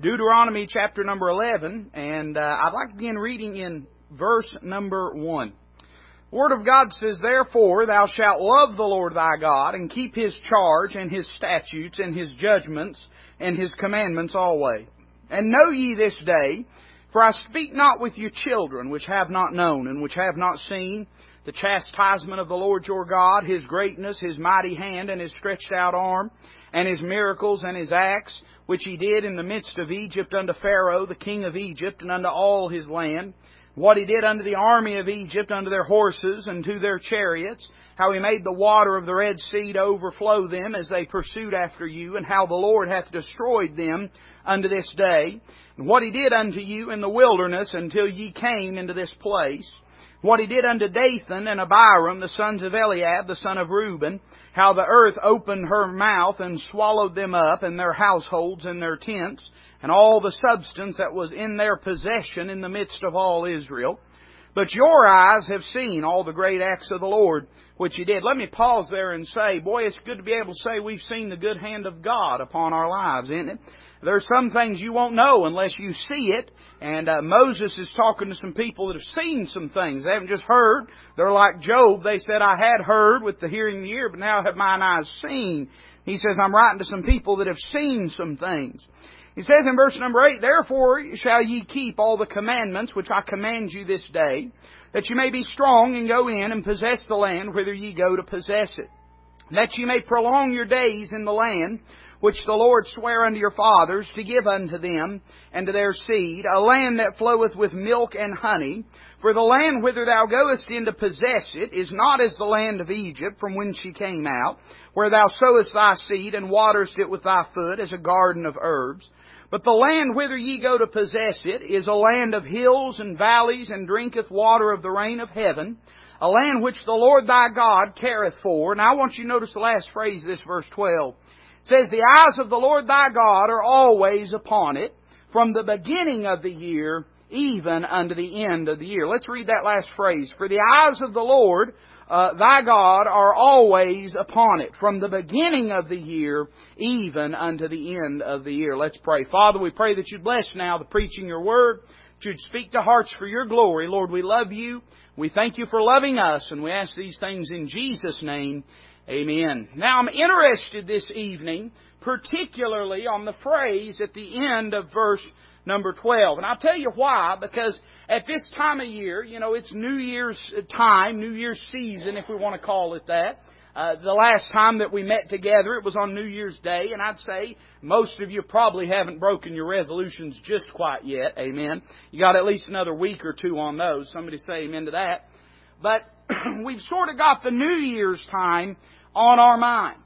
Deuteronomy chapter number 11, and uh, I'd like to begin reading in verse number 1. The Word of God says, Therefore thou shalt love the Lord thy God, and keep his charge, and his statutes, and his judgments, and his commandments always. And know ye this day, for I speak not with you children, which have not known, and which have not seen, the chastisement of the Lord your God, His greatness, His mighty hand, and His stretched out arm, and His miracles, and His acts, which He did in the midst of Egypt unto Pharaoh, the king of Egypt, and unto all his land, what He did unto the army of Egypt, unto their horses, and to their chariots, how He made the water of the Red Sea to overflow them as they pursued after you, and how the Lord hath destroyed them unto this day, and what He did unto you in the wilderness until ye came into this place, what he did unto Dathan and Abiram, the sons of Eliab, the son of Reuben, how the earth opened her mouth and swallowed them up, and their households and their tents, and all the substance that was in their possession in the midst of all Israel. But your eyes have seen all the great acts of the Lord, which He did. Let me pause there and say, boy, it's good to be able to say we've seen the good hand of God upon our lives, isn't it? There's some things you won't know unless you see it. And uh, Moses is talking to some people that have seen some things. They haven't just heard. They're like Job. They said, I had heard with the hearing of the ear, but now have mine eyes seen. He says, I'm writing to some people that have seen some things. He says in verse number 8, Therefore shall ye keep all the commandments which I command you this day, that you may be strong and go in and possess the land whither ye go to possess it. That ye may prolong your days in the land which the Lord sware unto your fathers to give unto them and to their seed, a land that floweth with milk and honey. For the land whither thou goest in to possess it is not as the land of Egypt from whence she came out, where thou sowest thy seed and waterest it with thy foot as a garden of herbs. But the land whither ye go to possess it is a land of hills and valleys and drinketh water of the rain of heaven, a land which the Lord thy God careth for. And I want you to notice the last phrase of this verse 12 says, The eyes of the Lord thy God are always upon it, from the beginning of the year even unto the end of the year. Let's read that last phrase. For the eyes of the Lord uh, thy God are always upon it, from the beginning of the year even unto the end of the year. Let's pray. Father, we pray that you'd bless now the preaching your word, that you'd speak to hearts for your glory. Lord, we love you. We thank you for loving us, and we ask these things in Jesus' name. Amen. Now I'm interested this evening, particularly on the phrase at the end of verse number 12. And I'll tell you why, because at this time of year, you know, it's New Year's time, New Year's season, if we want to call it that. Uh, the last time that we met together, it was on New Year's Day, and I'd say most of you probably haven't broken your resolutions just quite yet. Amen. You got at least another week or two on those. Somebody say amen to that. But we've sort of got the New Year's time on our mind.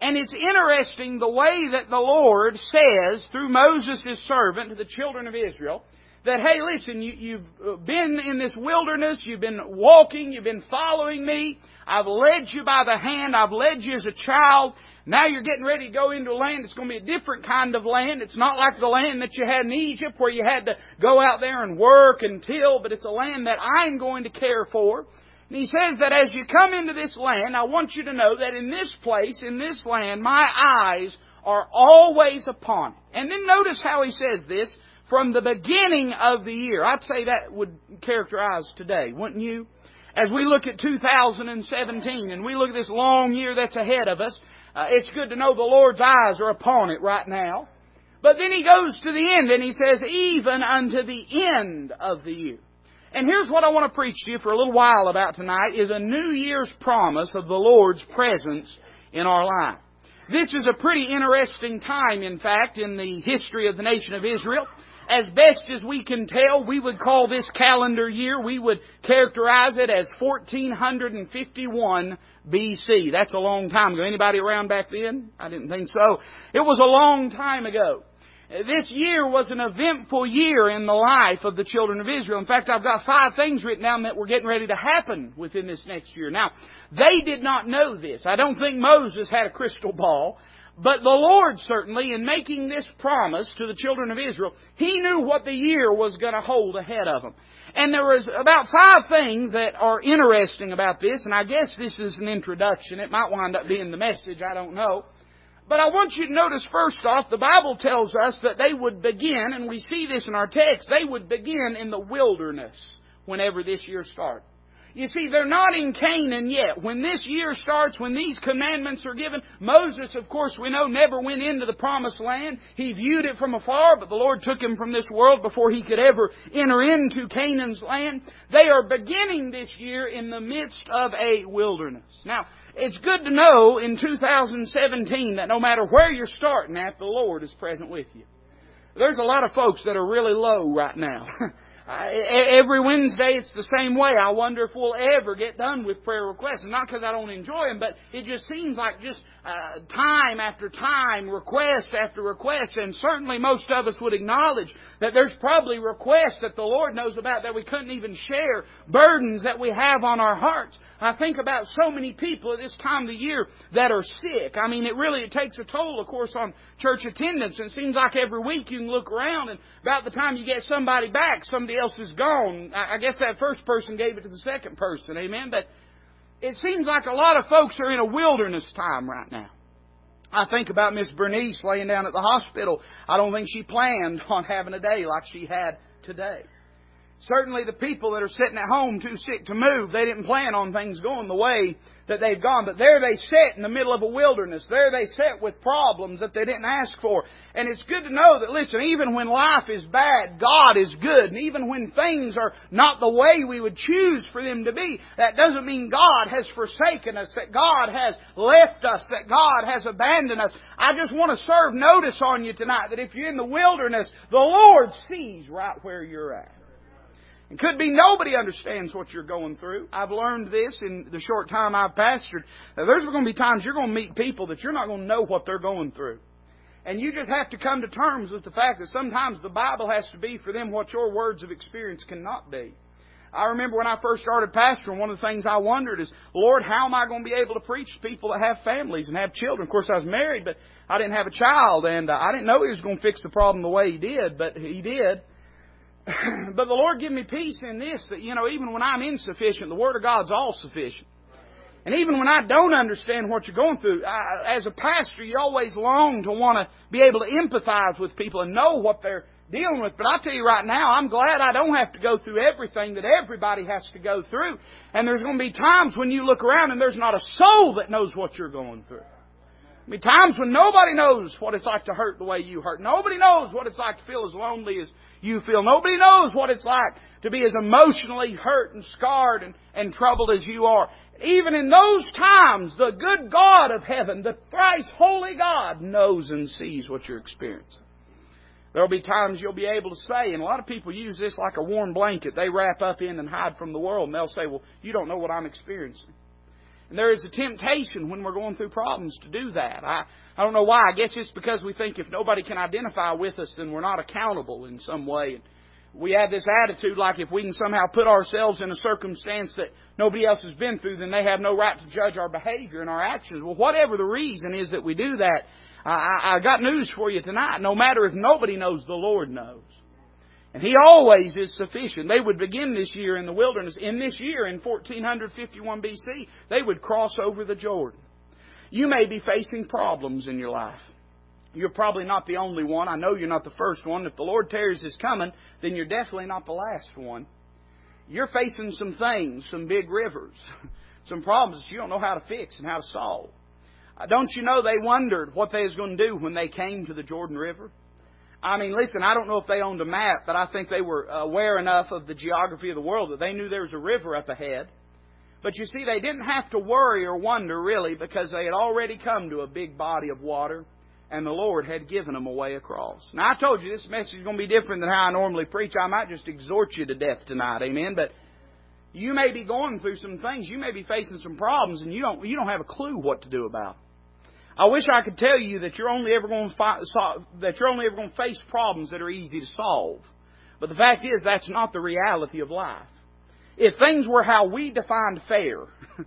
And it's interesting the way that the Lord says through Moses, his servant, to the children of Israel, that, hey, listen, you, have been in this wilderness, you've been walking, you've been following me, I've led you by the hand, I've led you as a child, now you're getting ready to go into a land that's going to be a different kind of land. It's not like the land that you had in Egypt where you had to go out there and work and till, but it's a land that I'm going to care for. And he says that as you come into this land, I want you to know that in this place, in this land, my eyes are always upon it. And then notice how he says this from the beginning of the year. I'd say that would characterize today, wouldn't you? As we look at 2017 and we look at this long year that's ahead of us, uh, it's good to know the Lord's eyes are upon it right now. But then he goes to the end and he says, even unto the end of the year. And here's what I want to preach to you for a little while about tonight is a New Year's promise of the Lord's presence in our life. This is a pretty interesting time, in fact, in the history of the nation of Israel. As best as we can tell, we would call this calendar year, we would characterize it as 1451 BC. That's a long time ago. Anybody around back then? I didn't think so. It was a long time ago. This year was an eventful year in the life of the children of Israel. In fact, I've got five things written down that were getting ready to happen within this next year. Now, they did not know this. I don't think Moses had a crystal ball. But the Lord certainly, in making this promise to the children of Israel, He knew what the year was going to hold ahead of them. And there was about five things that are interesting about this, and I guess this is an introduction. It might wind up being the message, I don't know. But I want you to notice first off, the Bible tells us that they would begin, and we see this in our text, they would begin in the wilderness whenever this year starts. You see, they're not in Canaan yet. When this year starts, when these commandments are given, Moses, of course, we know, never went into the promised land. He viewed it from afar, but the Lord took him from this world before he could ever enter into Canaan's land. They are beginning this year in the midst of a wilderness. Now, it's good to know in 2017 that no matter where you're starting at, the Lord is present with you. There's a lot of folks that are really low right now. every Wednesday it's the same way. I wonder if we'll ever get done with prayer requests. Not because I don't enjoy them, but it just seems like just uh, time after time, request after request. And certainly most of us would acknowledge that there's probably requests that the Lord knows about that we couldn't even share, burdens that we have on our hearts. I think about so many people at this time of the year that are sick. I mean, it really it takes a toll, of course, on church attendance. It seems like every week you can look around, and about the time you get somebody back, somebody else is gone. I guess that first person gave it to the second person. Amen. But it seems like a lot of folks are in a wilderness time right now. I think about Miss Bernice laying down at the hospital. I don't think she planned on having a day like she had today. Certainly the people that are sitting at home too sick to move, they didn't plan on things going the way that they've gone. But there they sit in the middle of a wilderness. There they sit with problems that they didn't ask for. And it's good to know that, listen, even when life is bad, God is good. And even when things are not the way we would choose for them to be, that doesn't mean God has forsaken us, that God has left us, that God has abandoned us. I just want to serve notice on you tonight that if you're in the wilderness, the Lord sees right where you're at. It could be nobody understands what you're going through. I've learned this in the short time I've pastored. There's going to be times you're going to meet people that you're not going to know what they're going through. And you just have to come to terms with the fact that sometimes the Bible has to be for them what your words of experience cannot be. I remember when I first started pastoring, one of the things I wondered is, Lord, how am I going to be able to preach to people that have families and have children? Of course, I was married, but I didn't have a child, and uh, I didn't know He was going to fix the problem the way He did, but He did. but the Lord give me peace in this that, you know, even when I'm insufficient, the Word of God's all sufficient. And even when I don't understand what you're going through, I, as a pastor, you always long to want to be able to empathize with people and know what they're dealing with. But I tell you right now, I'm glad I don't have to go through everything that everybody has to go through. And there's going to be times when you look around and there's not a soul that knows what you're going through. I mean, times when nobody knows what it's like to hurt the way you hurt. Nobody knows what it's like to feel as lonely as you feel. Nobody knows what it's like to be as emotionally hurt and scarred and, and troubled as you are. Even in those times, the good God of heaven, the thrice holy God, knows and sees what you're experiencing. There'll be times you'll be able to say, and a lot of people use this like a warm blanket. They wrap up in and hide from the world, and they'll say, Well, you don't know what I'm experiencing. And there is a temptation when we're going through problems to do that. I, I don't know why. I guess it's because we think if nobody can identify with us, then we're not accountable in some way. And we have this attitude like if we can somehow put ourselves in a circumstance that nobody else has been through, then they have no right to judge our behavior and our actions. Well, whatever the reason is that we do that, I, I got news for you tonight. No matter if nobody knows, the Lord knows. And He always is sufficient. They would begin this year in the wilderness. In this year, in 1451 BC, they would cross over the Jordan. You may be facing problems in your life. You're probably not the only one. I know you're not the first one. If the Lord tarries is coming, then you're definitely not the last one. You're facing some things, some big rivers, some problems that you don't know how to fix and how to solve. Uh, don't you know they wondered what they was going to do when they came to the Jordan River? I mean, listen, I don't know if they owned a map, but I think they were aware enough of the geography of the world that they knew there was a river up ahead. But you see, they didn't have to worry or wonder really because they had already come to a big body of water and the Lord had given them a way across. Now, I told you this message is going to be different than how I normally preach. I might just exhort you to death tonight, amen? But you may be going through some things. You may be facing some problems and you don't, you don't have a clue what to do about it. I wish I could tell you that you're only ever going to fi- that you're only ever going to face problems that are easy to solve. But the fact is that's not the reality of life. If things were how we defined fair,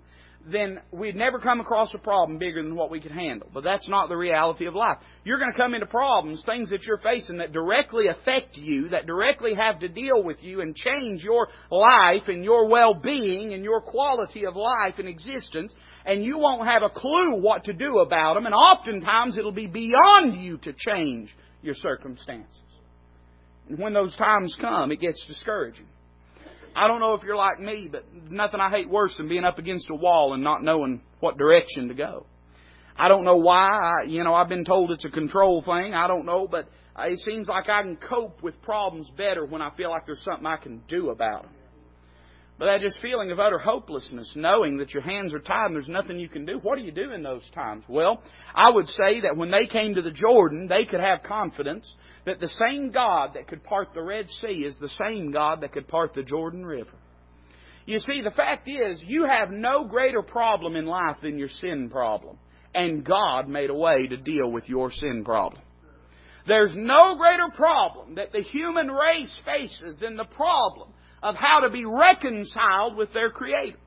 then we'd never come across a problem bigger than what we could handle. But that's not the reality of life. You're going to come into problems, things that you're facing that directly affect you, that directly have to deal with you and change your life and your well-being and your quality of life and existence. And you won't have a clue what to do about them, and oftentimes it'll be beyond you to change your circumstances. And when those times come, it gets discouraging. I don't know if you're like me, but nothing I hate worse than being up against a wall and not knowing what direction to go. I don't know why. I, you know, I've been told it's a control thing. I don't know, but uh, it seems like I can cope with problems better when I feel like there's something I can do about them. But that just feeling of utter hopelessness, knowing that your hands are tied and there's nothing you can do. What do you do in those times? Well, I would say that when they came to the Jordan, they could have confidence that the same God that could part the Red Sea is the same God that could part the Jordan River. You see, the fact is, you have no greater problem in life than your sin problem. And God made a way to deal with your sin problem. There's no greater problem that the human race faces than the problem of how to be reconciled with their Creator.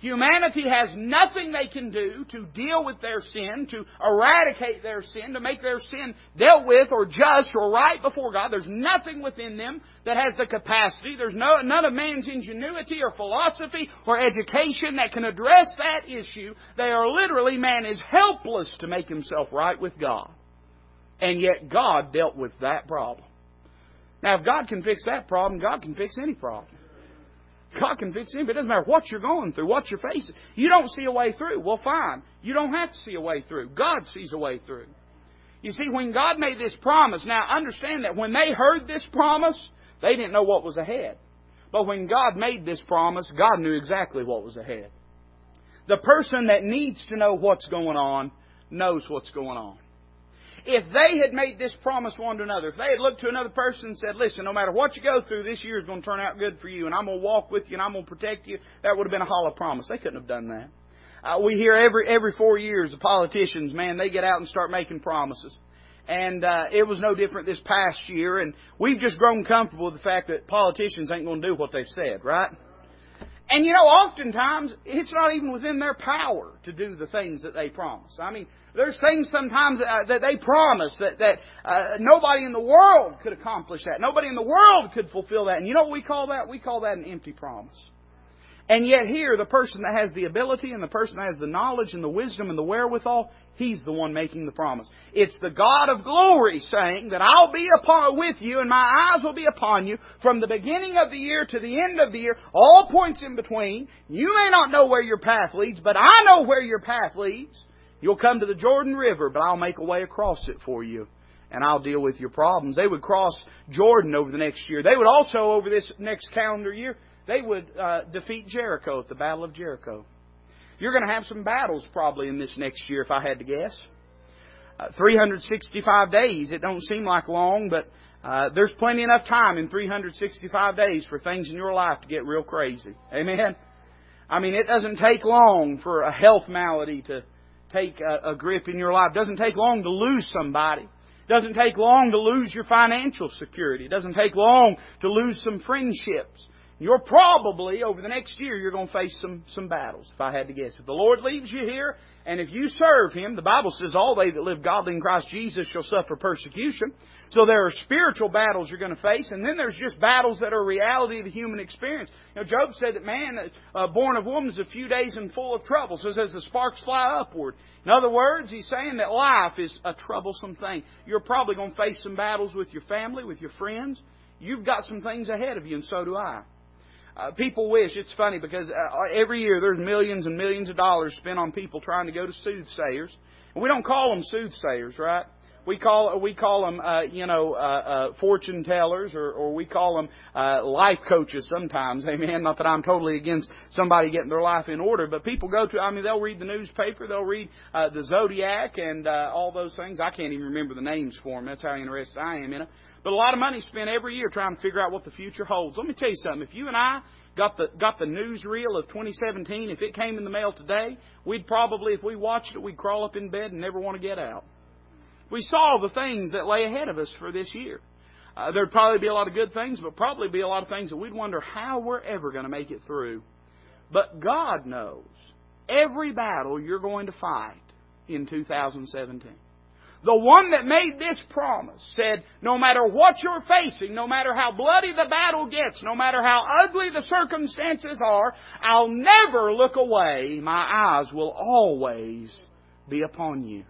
Humanity has nothing they can do to deal with their sin, to eradicate their sin, to make their sin dealt with or just or right before God. There's nothing within them that has the capacity. There's no, none of man's ingenuity or philosophy or education that can address that issue. They are literally, man is helpless to make himself right with God. And yet God dealt with that problem. Now, if God can fix that problem, God can fix any problem. God convicts him. It doesn't matter what you're going through, what you're facing. You don't see a way through. Well, fine. You don't have to see a way through. God sees a way through. You see, when God made this promise, now understand that when they heard this promise, they didn't know what was ahead. But when God made this promise, God knew exactly what was ahead. The person that needs to know what's going on knows what's going on. If they had made this promise one to another, if they had looked to another person and said, listen, no matter what you go through, this year is going to turn out good for you, and I'm going to walk with you, and I'm going to protect you, that would have been a hollow promise. They couldn't have done that. Uh, we hear every every four years the politicians, man, they get out and start making promises. And uh, it was no different this past year, and we've just grown comfortable with the fact that politicians ain't going to do what they've said, right? And you know, oftentimes it's not even within their power to do the things that they promise. I mean, there's things sometimes uh, that they promise that that uh, nobody in the world could accomplish that. Nobody in the world could fulfill that. And you know what we call that? We call that an empty promise. And yet here, the person that has the ability and the person that has the knowledge and the wisdom and the wherewithal, he's the one making the promise. It's the God of glory saying that I'll be upon, with you and my eyes will be upon you from the beginning of the year to the end of the year, all points in between. You may not know where your path leads, but I know where your path leads. You'll come to the Jordan River, but I'll make a way across it for you and I'll deal with your problems. They would cross Jordan over the next year. They would also, over this next calendar year, they would uh, defeat Jericho at the Battle of Jericho. You're going to have some battles probably in this next year, if I had to guess. Uh, 365 days. It don't seem like long, but uh, there's plenty enough time in 365 days for things in your life to get real crazy. Amen. I mean, it doesn't take long for a health malady to take a, a grip in your life. It doesn't take long to lose somebody. It doesn't take long to lose your financial security. It doesn't take long to lose some friendships. You're probably, over the next year, you're going to face some, some battles, if I had to guess. If the Lord leaves you here, and if you serve Him, the Bible says all they that live godly in Christ Jesus shall suffer persecution. So there are spiritual battles you're going to face, and then there's just battles that are reality of the human experience. You know, Job said that man uh, born of woman is a few days and full of trouble. So as the sparks fly upward. In other words, he's saying that life is a troublesome thing. You're probably going to face some battles with your family, with your friends. You've got some things ahead of you, and so do I. Uh, people wish it's funny because uh, every year there's millions and millions of dollars spent on people trying to go to soothsayers, and we don't call them soothsayers, right? We call we call them uh, you know uh, uh, fortune tellers, or, or we call them uh, life coaches sometimes. Amen. Not that I'm totally against somebody getting their life in order, but people go to. I mean, they'll read the newspaper, they'll read uh, the zodiac, and uh, all those things. I can't even remember the names for them. That's how interested I am in it. But a lot of money spent every year trying to figure out what the future holds. Let me tell you something. If you and I got the got the newsreel of 2017, if it came in the mail today, we'd probably, if we watched it, we'd crawl up in bed and never want to get out. We saw the things that lay ahead of us for this year. Uh, there'd probably be a lot of good things, but probably be a lot of things that we'd wonder how we're ever going to make it through. But God knows every battle you're going to fight in 2017. The one that made this promise said, no matter what you're facing, no matter how bloody the battle gets, no matter how ugly the circumstances are, I'll never look away. My eyes will always be upon you.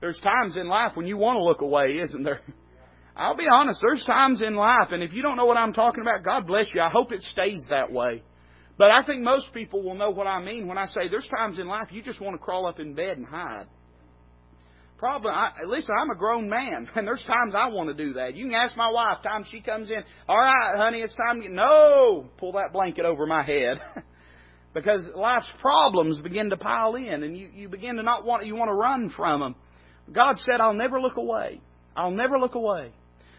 There's times in life when you want to look away, isn't there? I'll be honest, there's times in life, and if you don't know what I'm talking about, God bless you. I hope it stays that way. But I think most people will know what I mean when I say there's times in life you just want to crawl up in bed and hide. Probably, I, least I'm a grown man, and there's times I want to do that. You can ask my wife. Time she comes in, all right, honey, it's time to. No, pull that blanket over my head, because life's problems begin to pile in, and you you begin to not want you want to run from them. God said, "I'll never look away. I'll never look away."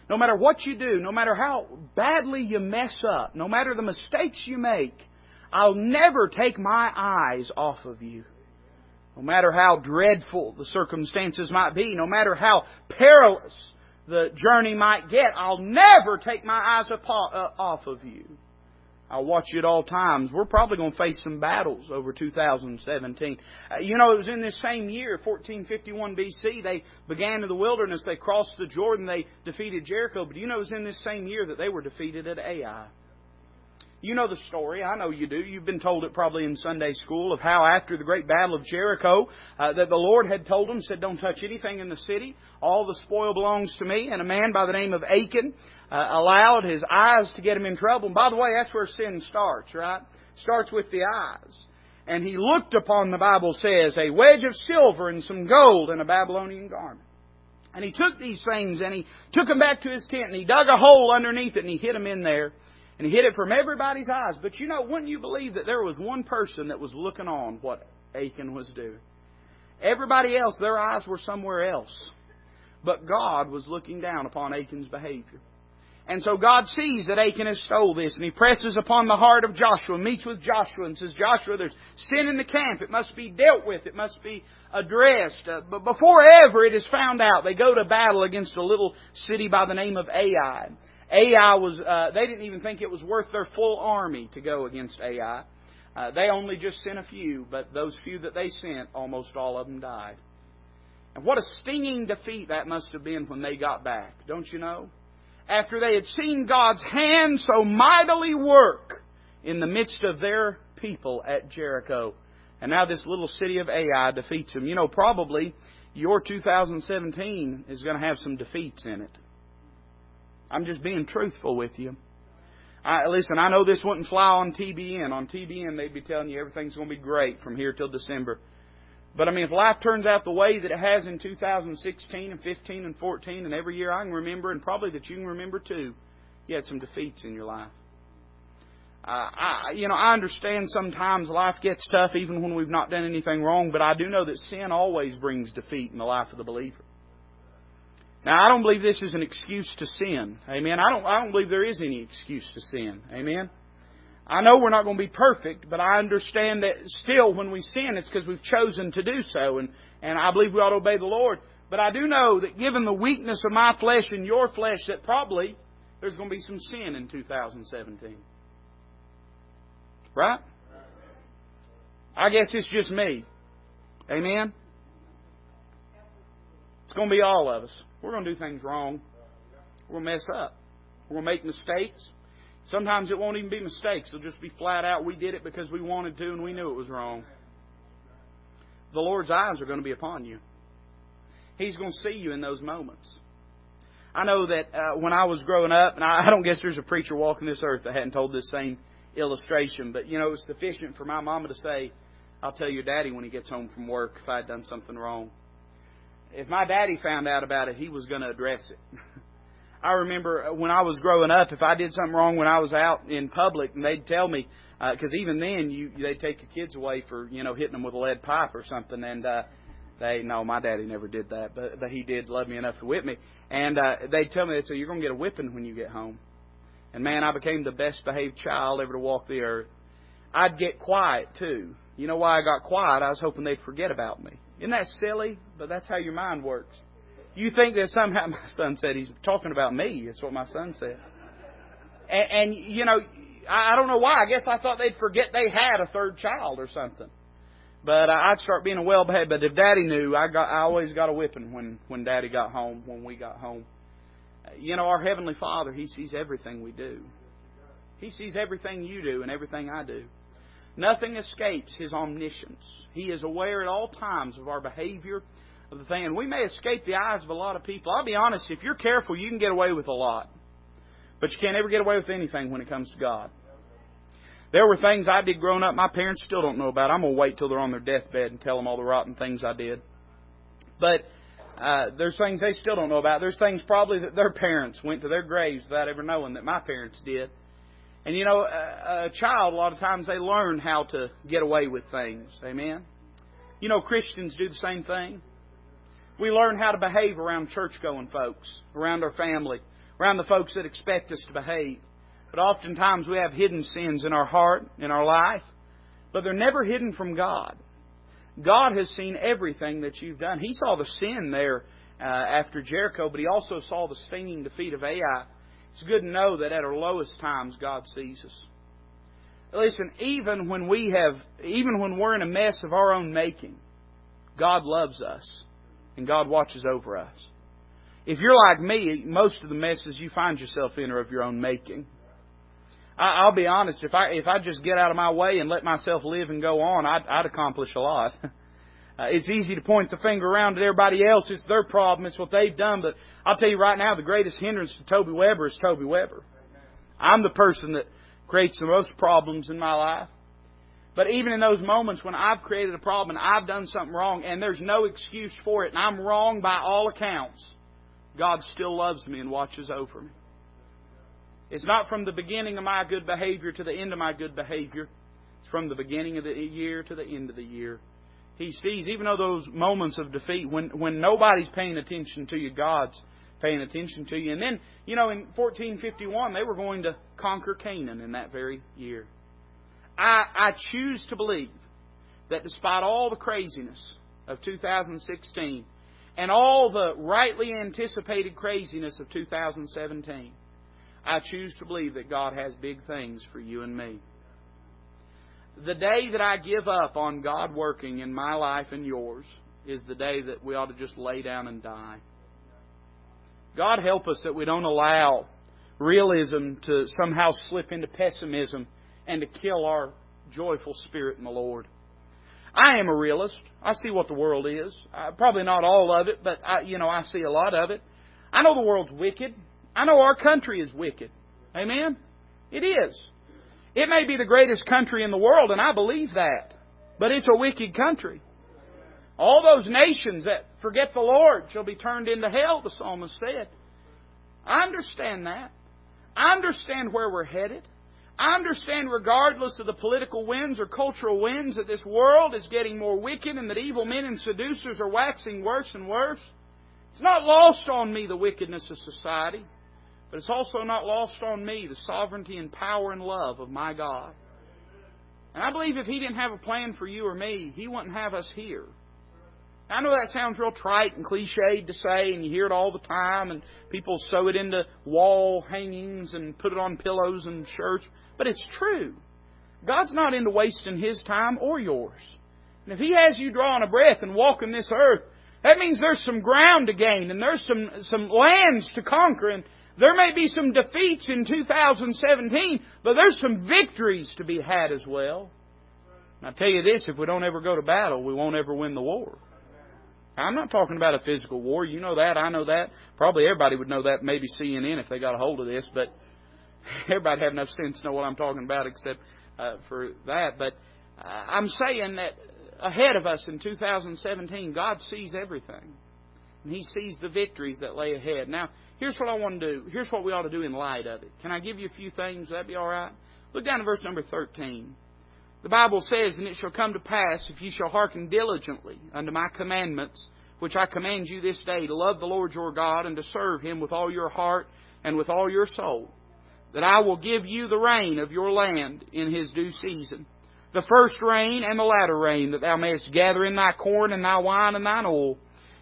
No matter what you do, no matter how badly you mess up, no matter the mistakes you make, I'll never take my eyes off of you. No matter how dreadful the circumstances might be, no matter how perilous the journey might get, I'll never take my eyes uh, off of you. I'll watch you at all times. We're probably going to face some battles over 2017. Uh, you know, it was in this same year, 1451 BC, they began in the wilderness, they crossed the Jordan, they defeated Jericho. But you know, it was in this same year that they were defeated at Ai. You know the story. I know you do. You've been told it probably in Sunday school of how after the great battle of Jericho, uh, that the Lord had told them, said, "Don't touch anything in the city. All the spoil belongs to me." And a man by the name of Achan uh, allowed his eyes to get him in trouble. And by the way, that's where sin starts, right? Starts with the eyes. And he looked upon, the Bible says, a wedge of silver and some gold and a Babylonian garment. And he took these things and he took them back to his tent and he dug a hole underneath it and he hid them in there. And he hid it from everybody's eyes. But you know, wouldn't you believe that there was one person that was looking on what Achan was doing? Everybody else, their eyes were somewhere else. But God was looking down upon Achan's behavior. And so God sees that Achan has stole this, and he presses upon the heart of Joshua, meets with Joshua, and says, Joshua, there's sin in the camp. It must be dealt with. It must be addressed. Uh, but before ever it is found out, they go to battle against a little city by the name of Ai. Ai was, uh, they didn't even think it was worth their full army to go against Ai. Uh, they only just sent a few, but those few that they sent, almost all of them died. And what a stinging defeat that must have been when they got back, don't you know? After they had seen God's hand so mightily work in the midst of their people at Jericho. And now this little city of Ai defeats them. You know, probably your 2017 is going to have some defeats in it. I'm just being truthful with you. I, listen, I know this wouldn't fly on TBN. On TBN, they'd be telling you everything's going to be great from here till December. But I mean, if life turns out the way that it has in 2016 and 15 and 14 and every year I can remember, and probably that you can remember too, you had some defeats in your life. Uh, I, you know, I understand sometimes life gets tough even when we've not done anything wrong, but I do know that sin always brings defeat in the life of the believer. Now, I don't believe this is an excuse to sin. Amen. I don't, I don't believe there is any excuse to sin. Amen. I know we're not going to be perfect, but I understand that still when we sin, it's because we've chosen to do so. And, and I believe we ought to obey the Lord. But I do know that given the weakness of my flesh and your flesh, that probably there's going to be some sin in 2017. Right? I guess it's just me. Amen? It's going to be all of us. We're going to do things wrong. To mess up. We're going to make mistakes. Sometimes it won't even be mistakes. It'll just be flat out, we did it because we wanted to and we knew it was wrong. The Lord's eyes are going to be upon you. He's going to see you in those moments. I know that uh, when I was growing up, and I, I don't guess there's a preacher walking this earth that hadn't told this same illustration, but you know, it was sufficient for my mama to say, I'll tell your daddy when he gets home from work if I'd done something wrong if my daddy found out about it, he was going to address it. I remember when I was growing up, if I did something wrong when I was out in public, and they'd tell me, because uh, even then you they'd take your kids away for you know hitting them with a lead pipe or something, and uh, they no, my daddy never did that, but but he did love me enough to whip me, and uh, they'd tell me they'd say you're going to get a whipping when you get home, and man, I became the best behaved child ever to walk the earth. I'd get quiet too. You know why I got quiet? I was hoping they'd forget about me. Isn't that silly? But that's how your mind works. You think that somehow, my son said he's talking about me. That's what my son said. And, and you know, I I don't know why. I guess I thought they'd forget they had a third child or something. But I'd start being a well behaved. But if Daddy knew, I got I always got a whipping when when Daddy got home when we got home. You know, our heavenly Father, He sees everything we do. He sees everything you do and everything I do. Nothing escapes His omniscience. He is aware at all times of our behavior, of the thing. And we may escape the eyes of a lot of people. I'll be honest, if you're careful, you can get away with a lot. But you can't ever get away with anything when it comes to God. There were things I did growing up my parents still don't know about. I'm going to wait till they're on their deathbed and tell them all the rotten things I did. But uh, there's things they still don't know about. There's things probably that their parents went to their graves without ever knowing that my parents did. And you know, a, a child, a lot of times they learn how to get away with things. Amen? You know, Christians do the same thing. We learn how to behave around church going folks, around our family, around the folks that expect us to behave. But oftentimes we have hidden sins in our heart, in our life, but they're never hidden from God. God has seen everything that you've done. He saw the sin there uh, after Jericho, but He also saw the stinging defeat of Ai. It's good to know that at our lowest times, God sees us. Listen, even when we have, even when we're in a mess of our own making, God loves us and God watches over us. If you're like me, most of the messes you find yourself in are of your own making. I'll be honest. If I if I just get out of my way and let myself live and go on, I'd, I'd accomplish a lot. Uh, it's easy to point the finger around at everybody else. It's their problem. It's what they've done. But I'll tell you right now, the greatest hindrance to Toby Weber is Toby Weber. I'm the person that creates the most problems in my life. But even in those moments when I've created a problem and I've done something wrong and there's no excuse for it and I'm wrong by all accounts, God still loves me and watches over me. It's not from the beginning of my good behavior to the end of my good behavior. It's from the beginning of the year to the end of the year. He sees, even though those moments of defeat, when, when nobody's paying attention to you, God's paying attention to you. And then, you know, in 1451, they were going to conquer Canaan in that very year. I, I choose to believe that despite all the craziness of 2016 and all the rightly anticipated craziness of 2017, I choose to believe that God has big things for you and me. The day that I give up on God working in my life and yours is the day that we ought to just lay down and die. God help us that we don't allow realism to somehow slip into pessimism and to kill our joyful spirit in the Lord. I am a realist. I see what the world is. Probably not all of it, but I, you know I see a lot of it. I know the world's wicked. I know our country is wicked. Amen? It is. It may be the greatest country in the world, and I believe that. But it's a wicked country. All those nations that forget the Lord shall be turned into hell, the psalmist said. I understand that. I understand where we're headed. I understand, regardless of the political winds or cultural winds, that this world is getting more wicked and that evil men and seducers are waxing worse and worse. It's not lost on me the wickedness of society. But it's also not lost on me the sovereignty and power and love of my God. And I believe if He didn't have a plan for you or me, He wouldn't have us here. I know that sounds real trite and cliched to say, and you hear it all the time, and people sew it into wall hangings and put it on pillows and shirts, but it's true. God's not into wasting His time or yours. And if He has you drawing a breath and walking this earth, that means there's some ground to gain and there's some, some lands to conquer and there may be some defeats in 2017, but there's some victories to be had as well. And I tell you this, if we don't ever go to battle, we won't ever win the war. I'm not talking about a physical war. You know that. I know that. Probably everybody would know that, maybe CNN if they got a hold of this, but everybody have enough sense to know what I'm talking about except uh, for that. But uh, I'm saying that ahead of us in 2017, God sees everything. And He sees the victories that lay ahead. Now, Here's what I want to do. Here's what we ought to do in light of it. Can I give you a few things? That'd be all right. Look down to verse number 13. The Bible says, And it shall come to pass, if ye shall hearken diligently unto my commandments, which I command you this day, to love the Lord your God, and to serve him with all your heart and with all your soul, that I will give you the rain of your land in his due season, the first rain and the latter rain, that thou mayest gather in thy corn and thy wine and thine oil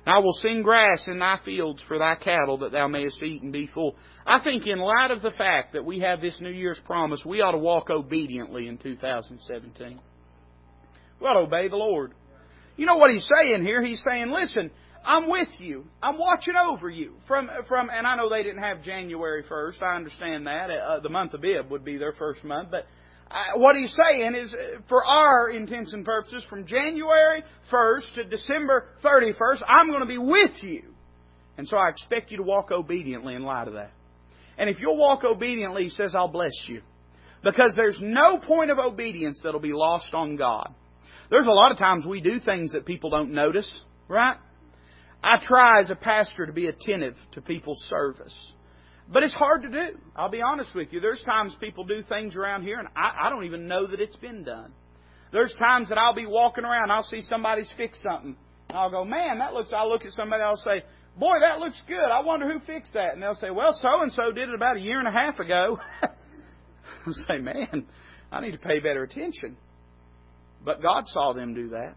I will send grass in thy fields for thy cattle that thou mayest eat and be full. I think in light of the fact that we have this New Year's promise, we ought to walk obediently in 2017. We ought to obey the Lord. You know what he's saying here? He's saying, listen, I'm with you. I'm watching over you. From from, and I know they didn't have January first. I understand that. Uh, the month of Abib would be their first month, but uh, what he's saying is, uh, for our intents and purposes, from January 1st to December 31st, I'm going to be with you. And so I expect you to walk obediently in light of that. And if you'll walk obediently, he says, I'll bless you. Because there's no point of obedience that'll be lost on God. There's a lot of times we do things that people don't notice, right? I try as a pastor to be attentive to people's service. But it's hard to do. I'll be honest with you. There's times people do things around here and I, I don't even know that it's been done. There's times that I'll be walking around, I'll see somebody's fixed something. And I'll go, man, that looks, I'll look at somebody, I'll say, boy, that looks good. I wonder who fixed that. And they'll say, well, so and so did it about a year and a half ago. I'll say, man, I need to pay better attention. But God saw them do that.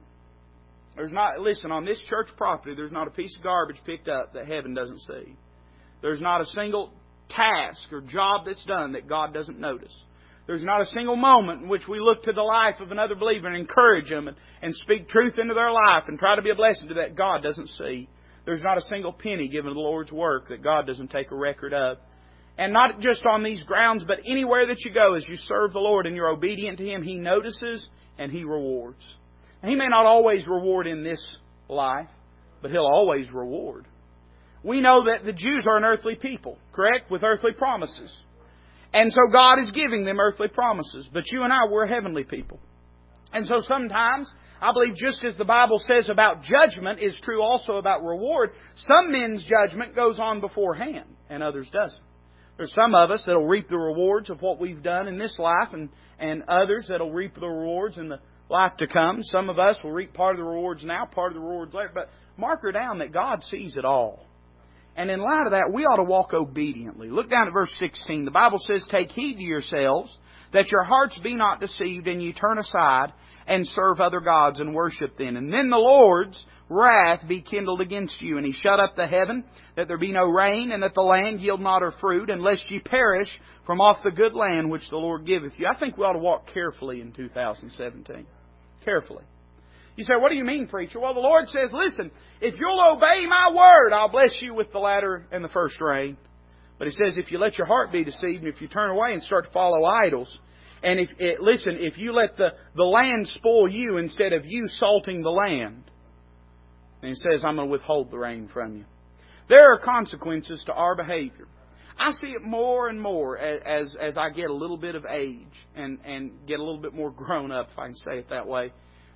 There's not, listen, on this church property, there's not a piece of garbage picked up that heaven doesn't see. There's not a single task or job that's done that God doesn't notice. There's not a single moment in which we look to the life of another believer and encourage them and, and speak truth into their life and try to be a blessing to that God doesn't see. There's not a single penny given to the Lord's work that God doesn't take a record of. And not just on these grounds, but anywhere that you go as you serve the Lord and you're obedient to Him, He notices and He rewards. And He may not always reward in this life, but He'll always reward. We know that the Jews are an earthly people, correct? With earthly promises. And so God is giving them earthly promises. But you and I, we're heavenly people. And so sometimes I believe just as the Bible says about judgment is true also about reward, some men's judgment goes on beforehand and others doesn't. There's some of us that'll reap the rewards of what we've done in this life and, and others that'll reap the rewards in the life to come. Some of us will reap part of the rewards now, part of the rewards later. But mark her down that God sees it all. And in light of that, we ought to walk obediently. Look down at verse 16. The Bible says, Take heed to yourselves that your hearts be not deceived and you turn aside and serve other gods and worship them. And then the Lord's wrath be kindled against you. And he shut up the heaven, that there be no rain, and that the land yield not her fruit, unless ye perish from off the good land which the Lord giveth you. I think we ought to walk carefully in 2017. Carefully. You say, what do you mean, preacher? Well, the Lord says, listen, if you'll obey my word, I'll bless you with the latter and the first rain. But he says, if you let your heart be deceived, and if you turn away and start to follow idols, and if it, listen, if you let the, the land spoil you instead of you salting the land, and he says, I'm going to withhold the rain from you. There are consequences to our behavior. I see it more and more as as I get a little bit of age and and get a little bit more grown up, if I can say it that way.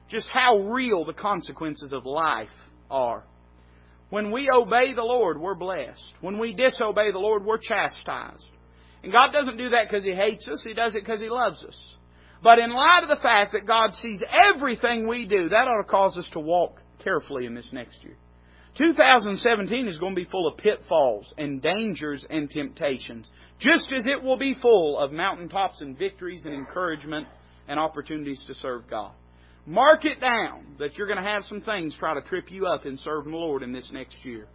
Just how real the consequences of life are. When we obey the Lord, we're blessed. When we disobey the Lord, we're chastised. And God doesn't do that because He hates us, He does it because He loves us. But in light of the fact that God sees everything we do, that ought to cause us to walk carefully in this next year. 2017 is going to be full of pitfalls and dangers and temptations, just as it will be full of mountaintops and victories and encouragement and opportunities to serve God. Mark it down that you're going to have some things try to trip you up in serving the Lord in this next year.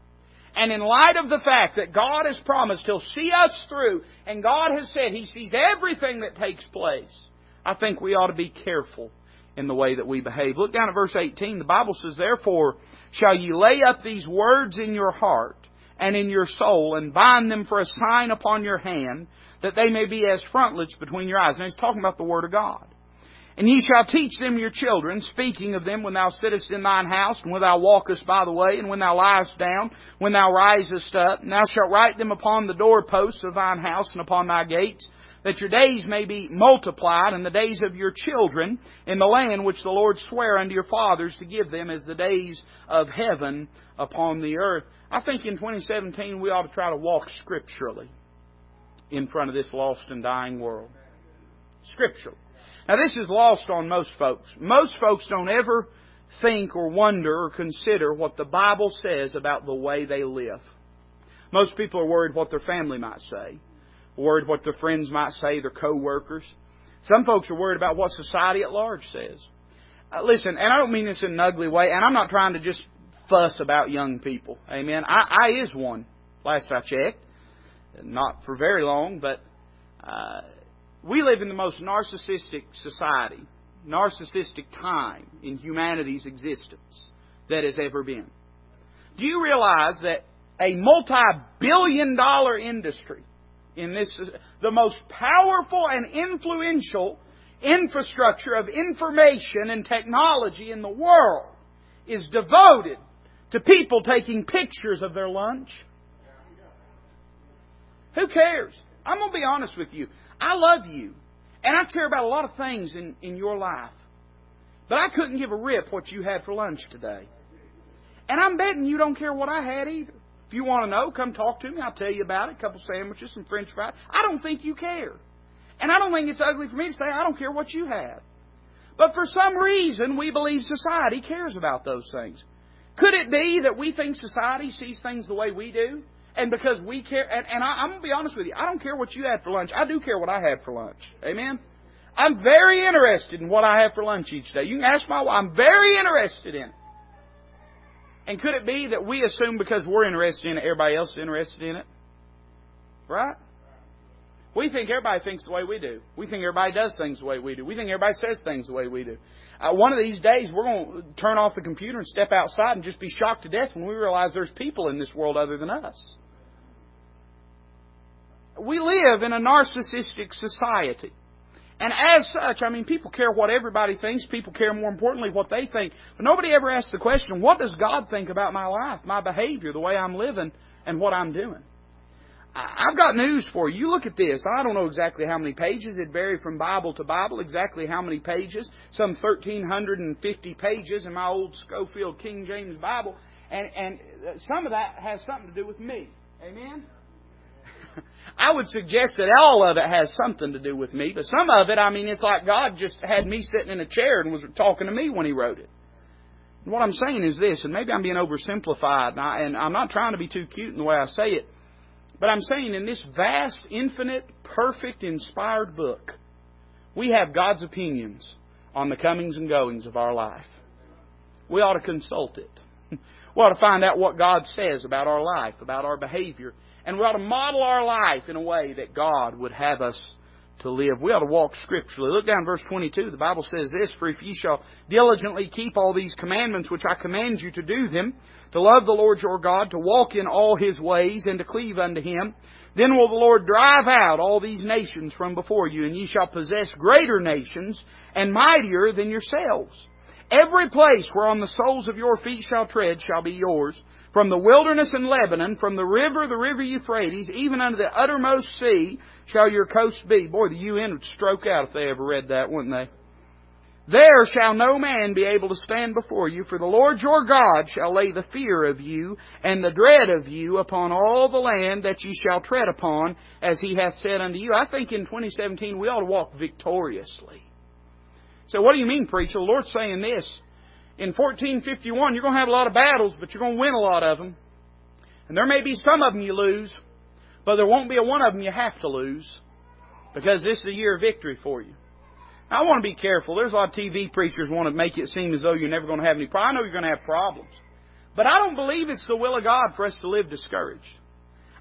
And in light of the fact that God has promised He'll see us through, and God has said He sees everything that takes place, I think we ought to be careful in the way that we behave. Look down at verse 18. The Bible says, Therefore shall ye lay up these words in your heart and in your soul, and bind them for a sign upon your hand, that they may be as frontlets between your eyes. And he's talking about the Word of God. And ye shall teach them your children, speaking of them when thou sittest in thine house, and when thou walkest by the way, and when thou liest down, when thou risest up. And thou shalt write them upon the doorposts of thine house and upon thy gates, that your days may be multiplied, and the days of your children in the land which the Lord sware unto your fathers to give them as the days of heaven upon the earth. I think in 2017 we ought to try to walk scripturally in front of this lost and dying world. Scripturally. Now, this is lost on most folks. Most folks don't ever think or wonder or consider what the Bible says about the way they live. Most people are worried what their family might say, worried what their friends might say, their co-workers. Some folks are worried about what society at large says. Uh, listen, and I don't mean this in an ugly way, and I'm not trying to just fuss about young people. Amen. I, I is one, last I checked. Not for very long, but uh, we live in the most narcissistic society narcissistic time in humanity's existence that has ever been. Do you realize that a multi-billion dollar industry in this, the most powerful and influential infrastructure of information and technology in the world is devoted to people taking pictures of their lunch? Who cares? I'm going to be honest with you. I love you. And I care about a lot of things in, in your life. But I couldn't give a rip what you had for lunch today. And I'm betting you don't care what I had either. If you want to know, come talk to me. I'll tell you about it. A couple sandwiches, some french fries. I don't think you care. And I don't think it's ugly for me to say I don't care what you had. But for some reason, we believe society cares about those things. Could it be that we think society sees things the way we do? And because we care, and, and I, I'm going to be honest with you, I don't care what you had for lunch. I do care what I had for lunch. Amen? I'm very interested in what I have for lunch each day. You can ask my wife. I'm very interested in it. And could it be that we assume because we're interested in it, everybody else is interested in it? Right? We think everybody thinks the way we do. We think everybody does things the way we do. We think everybody says things the way we do. Uh, one of these days, we're going to turn off the computer and step outside and just be shocked to death when we realize there's people in this world other than us. We live in a narcissistic society. And as such, I mean, people care what everybody thinks. People care more importantly what they think. But nobody ever asks the question, what does God think about my life, my behavior, the way I'm living, and what I'm doing? I've got news for you. You look at this. I don't know exactly how many pages. It varied from Bible to Bible, exactly how many pages. Some 1,350 pages in my old Scofield King James Bible. And, and some of that has something to do with me. Amen? I would suggest that all of it has something to do with me, but some of it, I mean, it's like God just had me sitting in a chair and was talking to me when He wrote it. And what I'm saying is this, and maybe I'm being oversimplified, and, I, and I'm not trying to be too cute in the way I say it, but I'm saying in this vast, infinite, perfect, inspired book, we have God's opinions on the comings and goings of our life. We ought to consult it. We ought to find out what God says about our life, about our behavior, and we ought to model our life in a way that God would have us to live. We ought to walk scripturally. Look down verse 22. The Bible says this, For if ye shall diligently keep all these commandments which I command you to do them, to love the Lord your God, to walk in all his ways, and to cleave unto him. Then will the Lord drive out all these nations from before you, and ye shall possess greater nations and mightier than yourselves. Every place whereon the soles of your feet shall tread shall be yours. From the wilderness and Lebanon, from the river, the river Euphrates, even unto the uttermost sea shall your coast be. Boy, the UN would stroke out if they ever read that, wouldn't they? There shall no man be able to stand before you, for the Lord your God shall lay the fear of you and the dread of you upon all the land that ye shall tread upon, as he hath said unto you. I think in 2017 we ought to walk victoriously. So what do you mean, preacher? The Lord's saying this. In 1451, you're going to have a lot of battles, but you're going to win a lot of them. And there may be some of them you lose, but there won't be a one of them you have to lose, because this is a year of victory for you. I want to be careful. There's a lot of TV preachers want to make it seem as though you're never going to have any problems. I know you're going to have problems. But I don't believe it's the will of God for us to live discouraged.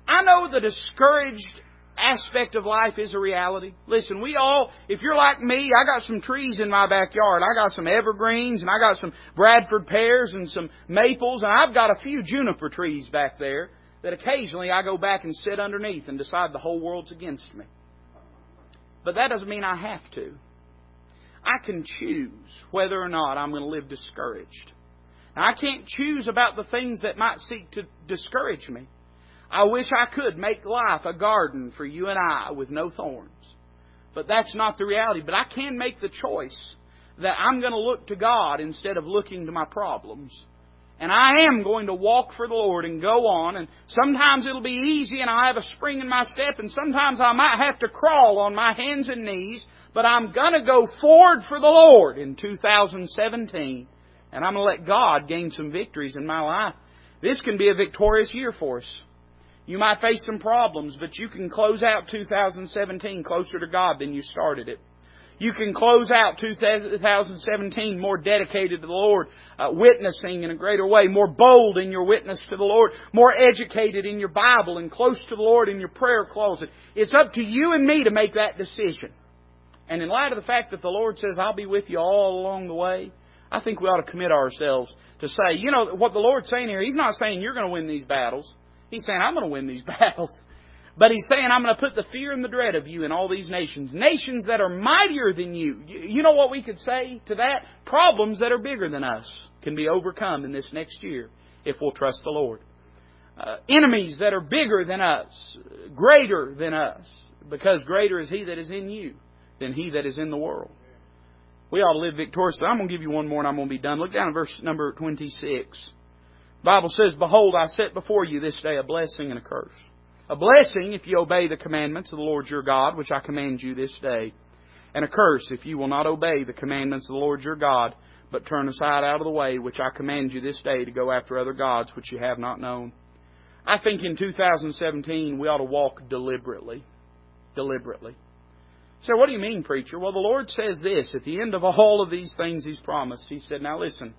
I know the discouraged aspect of life is a reality. Listen, we all, if you're like me, I got some trees in my backyard. I got some evergreens and I got some Bradford pears and some maples and I've got a few juniper trees back there that occasionally I go back and sit underneath and decide the whole world's against me. But that doesn't mean I have to. I can choose whether or not I'm going to live discouraged. Now, I can't choose about the things that might seek to discourage me. I wish I could make life a garden for you and I with no thorns. But that's not the reality. But I can make the choice that I'm going to look to God instead of looking to my problems. And I am going to walk for the Lord and go on. And sometimes it'll be easy and I'll have a spring in my step. And sometimes I might have to crawl on my hands and knees. But I'm going to go forward for the Lord in 2017. And I'm going to let God gain some victories in my life. This can be a victorious year for us. You might face some problems, but you can close out 2017 closer to God than you started it. You can close out 2017 more dedicated to the Lord, uh, witnessing in a greater way, more bold in your witness to the Lord, more educated in your Bible and close to the Lord in your prayer closet. It's up to you and me to make that decision. And in light of the fact that the Lord says, I'll be with you all along the way, I think we ought to commit ourselves to say, you know, what the Lord's saying here, He's not saying you're going to win these battles. He's saying, I'm going to win these battles. But He's saying, I'm going to put the fear and the dread of you in all these nations. Nations that are mightier than you. You know what we could say to that? Problems that are bigger than us can be overcome in this next year if we'll trust the Lord. Uh, enemies that are bigger than us, greater than us, because greater is He that is in you than he that is in the world. We ought to live victoriously. I'm going to give you one more and I'm going to be done. Look down at verse number 26. Bible says, Behold, I set before you this day a blessing and a curse. A blessing if you obey the commandments of the Lord your God, which I command you this day. And a curse if you will not obey the commandments of the Lord your God, but turn aside out of the way, which I command you this day to go after other gods which you have not known. I think in 2017 we ought to walk deliberately. Deliberately. So what do you mean, preacher? Well, the Lord says this at the end of all of these things He's promised. He said, Now listen,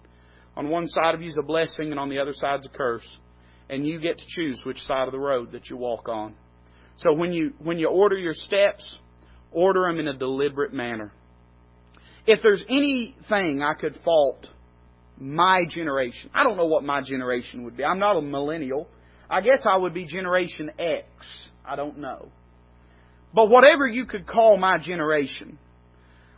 on one side of you is a blessing and on the other side is a curse. And you get to choose which side of the road that you walk on. So when you when you order your steps, order them in a deliberate manner. If there's anything I could fault my generation, I don't know what my generation would be. I'm not a millennial. I guess I would be Generation X. I don't know. But whatever you could call my generation,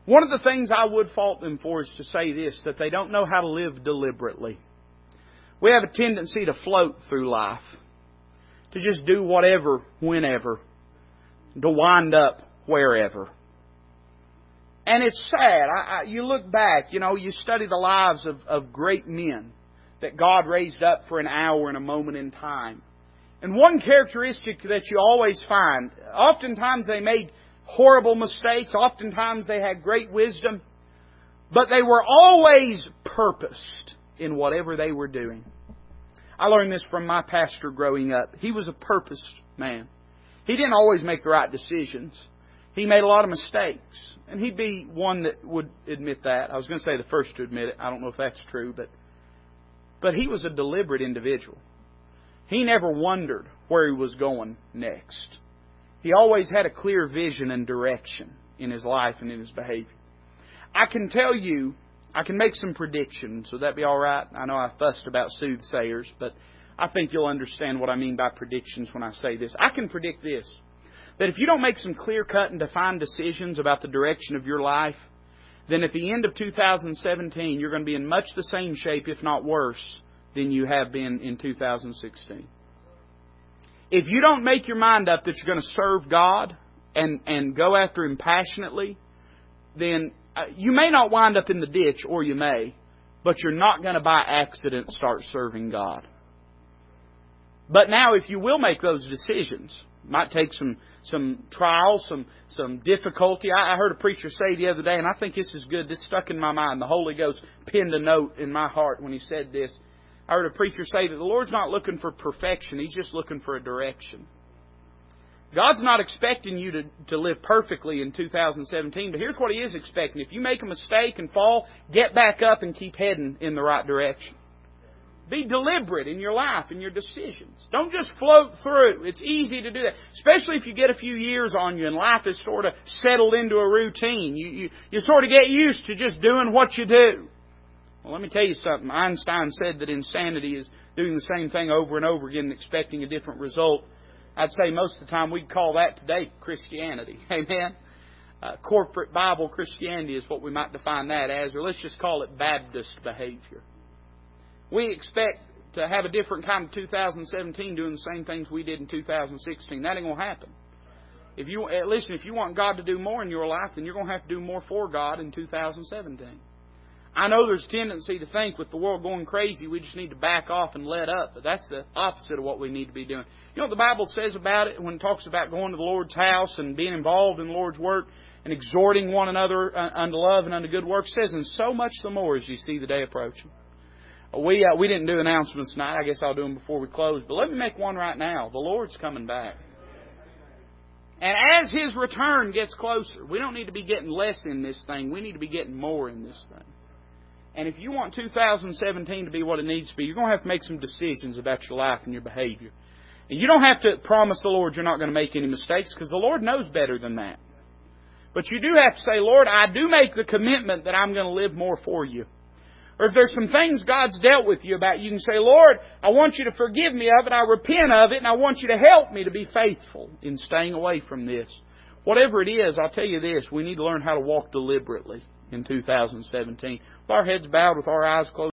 one of the things I would fault them for is to say this that they don't know how to live deliberately. We have a tendency to float through life, to just do whatever, whenever, to wind up wherever. And it's sad. I, I, you look back, you know, you study the lives of, of great men that God raised up for an hour and a moment in time. And one characteristic that you always find, oftentimes they made horrible mistakes, oftentimes they had great wisdom, but they were always purposed in whatever they were doing. I learned this from my pastor growing up. He was a purposed man. He didn't always make the right decisions. He made a lot of mistakes. And he'd be one that would admit that. I was going to say the first to admit it. I don't know if that's true, but but he was a deliberate individual. He never wondered where he was going next. He always had a clear vision and direction in his life and in his behavior. I can tell you, I can make some predictions. Would that be all right? I know I fussed about soothsayers, but I think you'll understand what I mean by predictions when I say this. I can predict this that if you don't make some clear cut and defined decisions about the direction of your life, then at the end of 2017, you're going to be in much the same shape, if not worse, than you have been in 2016. If you don't make your mind up that you're going to serve God and, and go after Him passionately, then uh, you may not wind up in the ditch, or you may, but you're not going to by accident start serving God. But now, if you will make those decisions, might take some some trials, some some difficulty. I, I heard a preacher say the other day, and I think this is good. This stuck in my mind. The Holy Ghost pinned a note in my heart when he said this. I heard a preacher say that the Lord's not looking for perfection, He's just looking for a direction. God's not expecting you to, to live perfectly in 2017, but here's what He is expecting. If you make a mistake and fall, get back up and keep heading in the right direction. Be deliberate in your life and your decisions. Don't just float through. It's easy to do that, especially if you get a few years on you and life is sort of settled into a routine. You, you, you sort of get used to just doing what you do. Well, let me tell you something. Einstein said that insanity is doing the same thing over and over again and expecting a different result. I'd say most of the time we'd call that today Christianity. Amen? Uh, corporate Bible Christianity is what we might define that as, or let's just call it Baptist behavior. We expect to have a different kind of 2017 doing the same things we did in 2016. That ain't to happen. If you eh, listen, if you want God to do more in your life, then you're to have to do more for God in 2017. I know there's a tendency to think with the world going crazy, we just need to back off and let up, but that's the opposite of what we need to be doing. You know what the Bible says about it when it talks about going to the Lord's house and being involved in the Lord's work and exhorting one another uh, unto love and unto good works? Says, and so much the more as you see the day approaching. We uh, we didn't do announcements tonight. I guess I'll do them before we close. But let me make one right now. The Lord's coming back. And as His return gets closer, we don't need to be getting less in this thing. We need to be getting more in this thing. And if you want 2017 to be what it needs to be, you're going to have to make some decisions about your life and your behavior. And you don't have to promise the Lord you're not going to make any mistakes because the Lord knows better than that. But you do have to say, Lord, I do make the commitment that I'm going to live more for you. Or if there's some things God's dealt with you about, you can say, Lord, I want you to forgive me of it, I repent of it, and I want you to help me to be faithful in staying away from this. Whatever it is, I'll tell you this, we need to learn how to walk deliberately in 2017. With our heads bowed, with our eyes closed,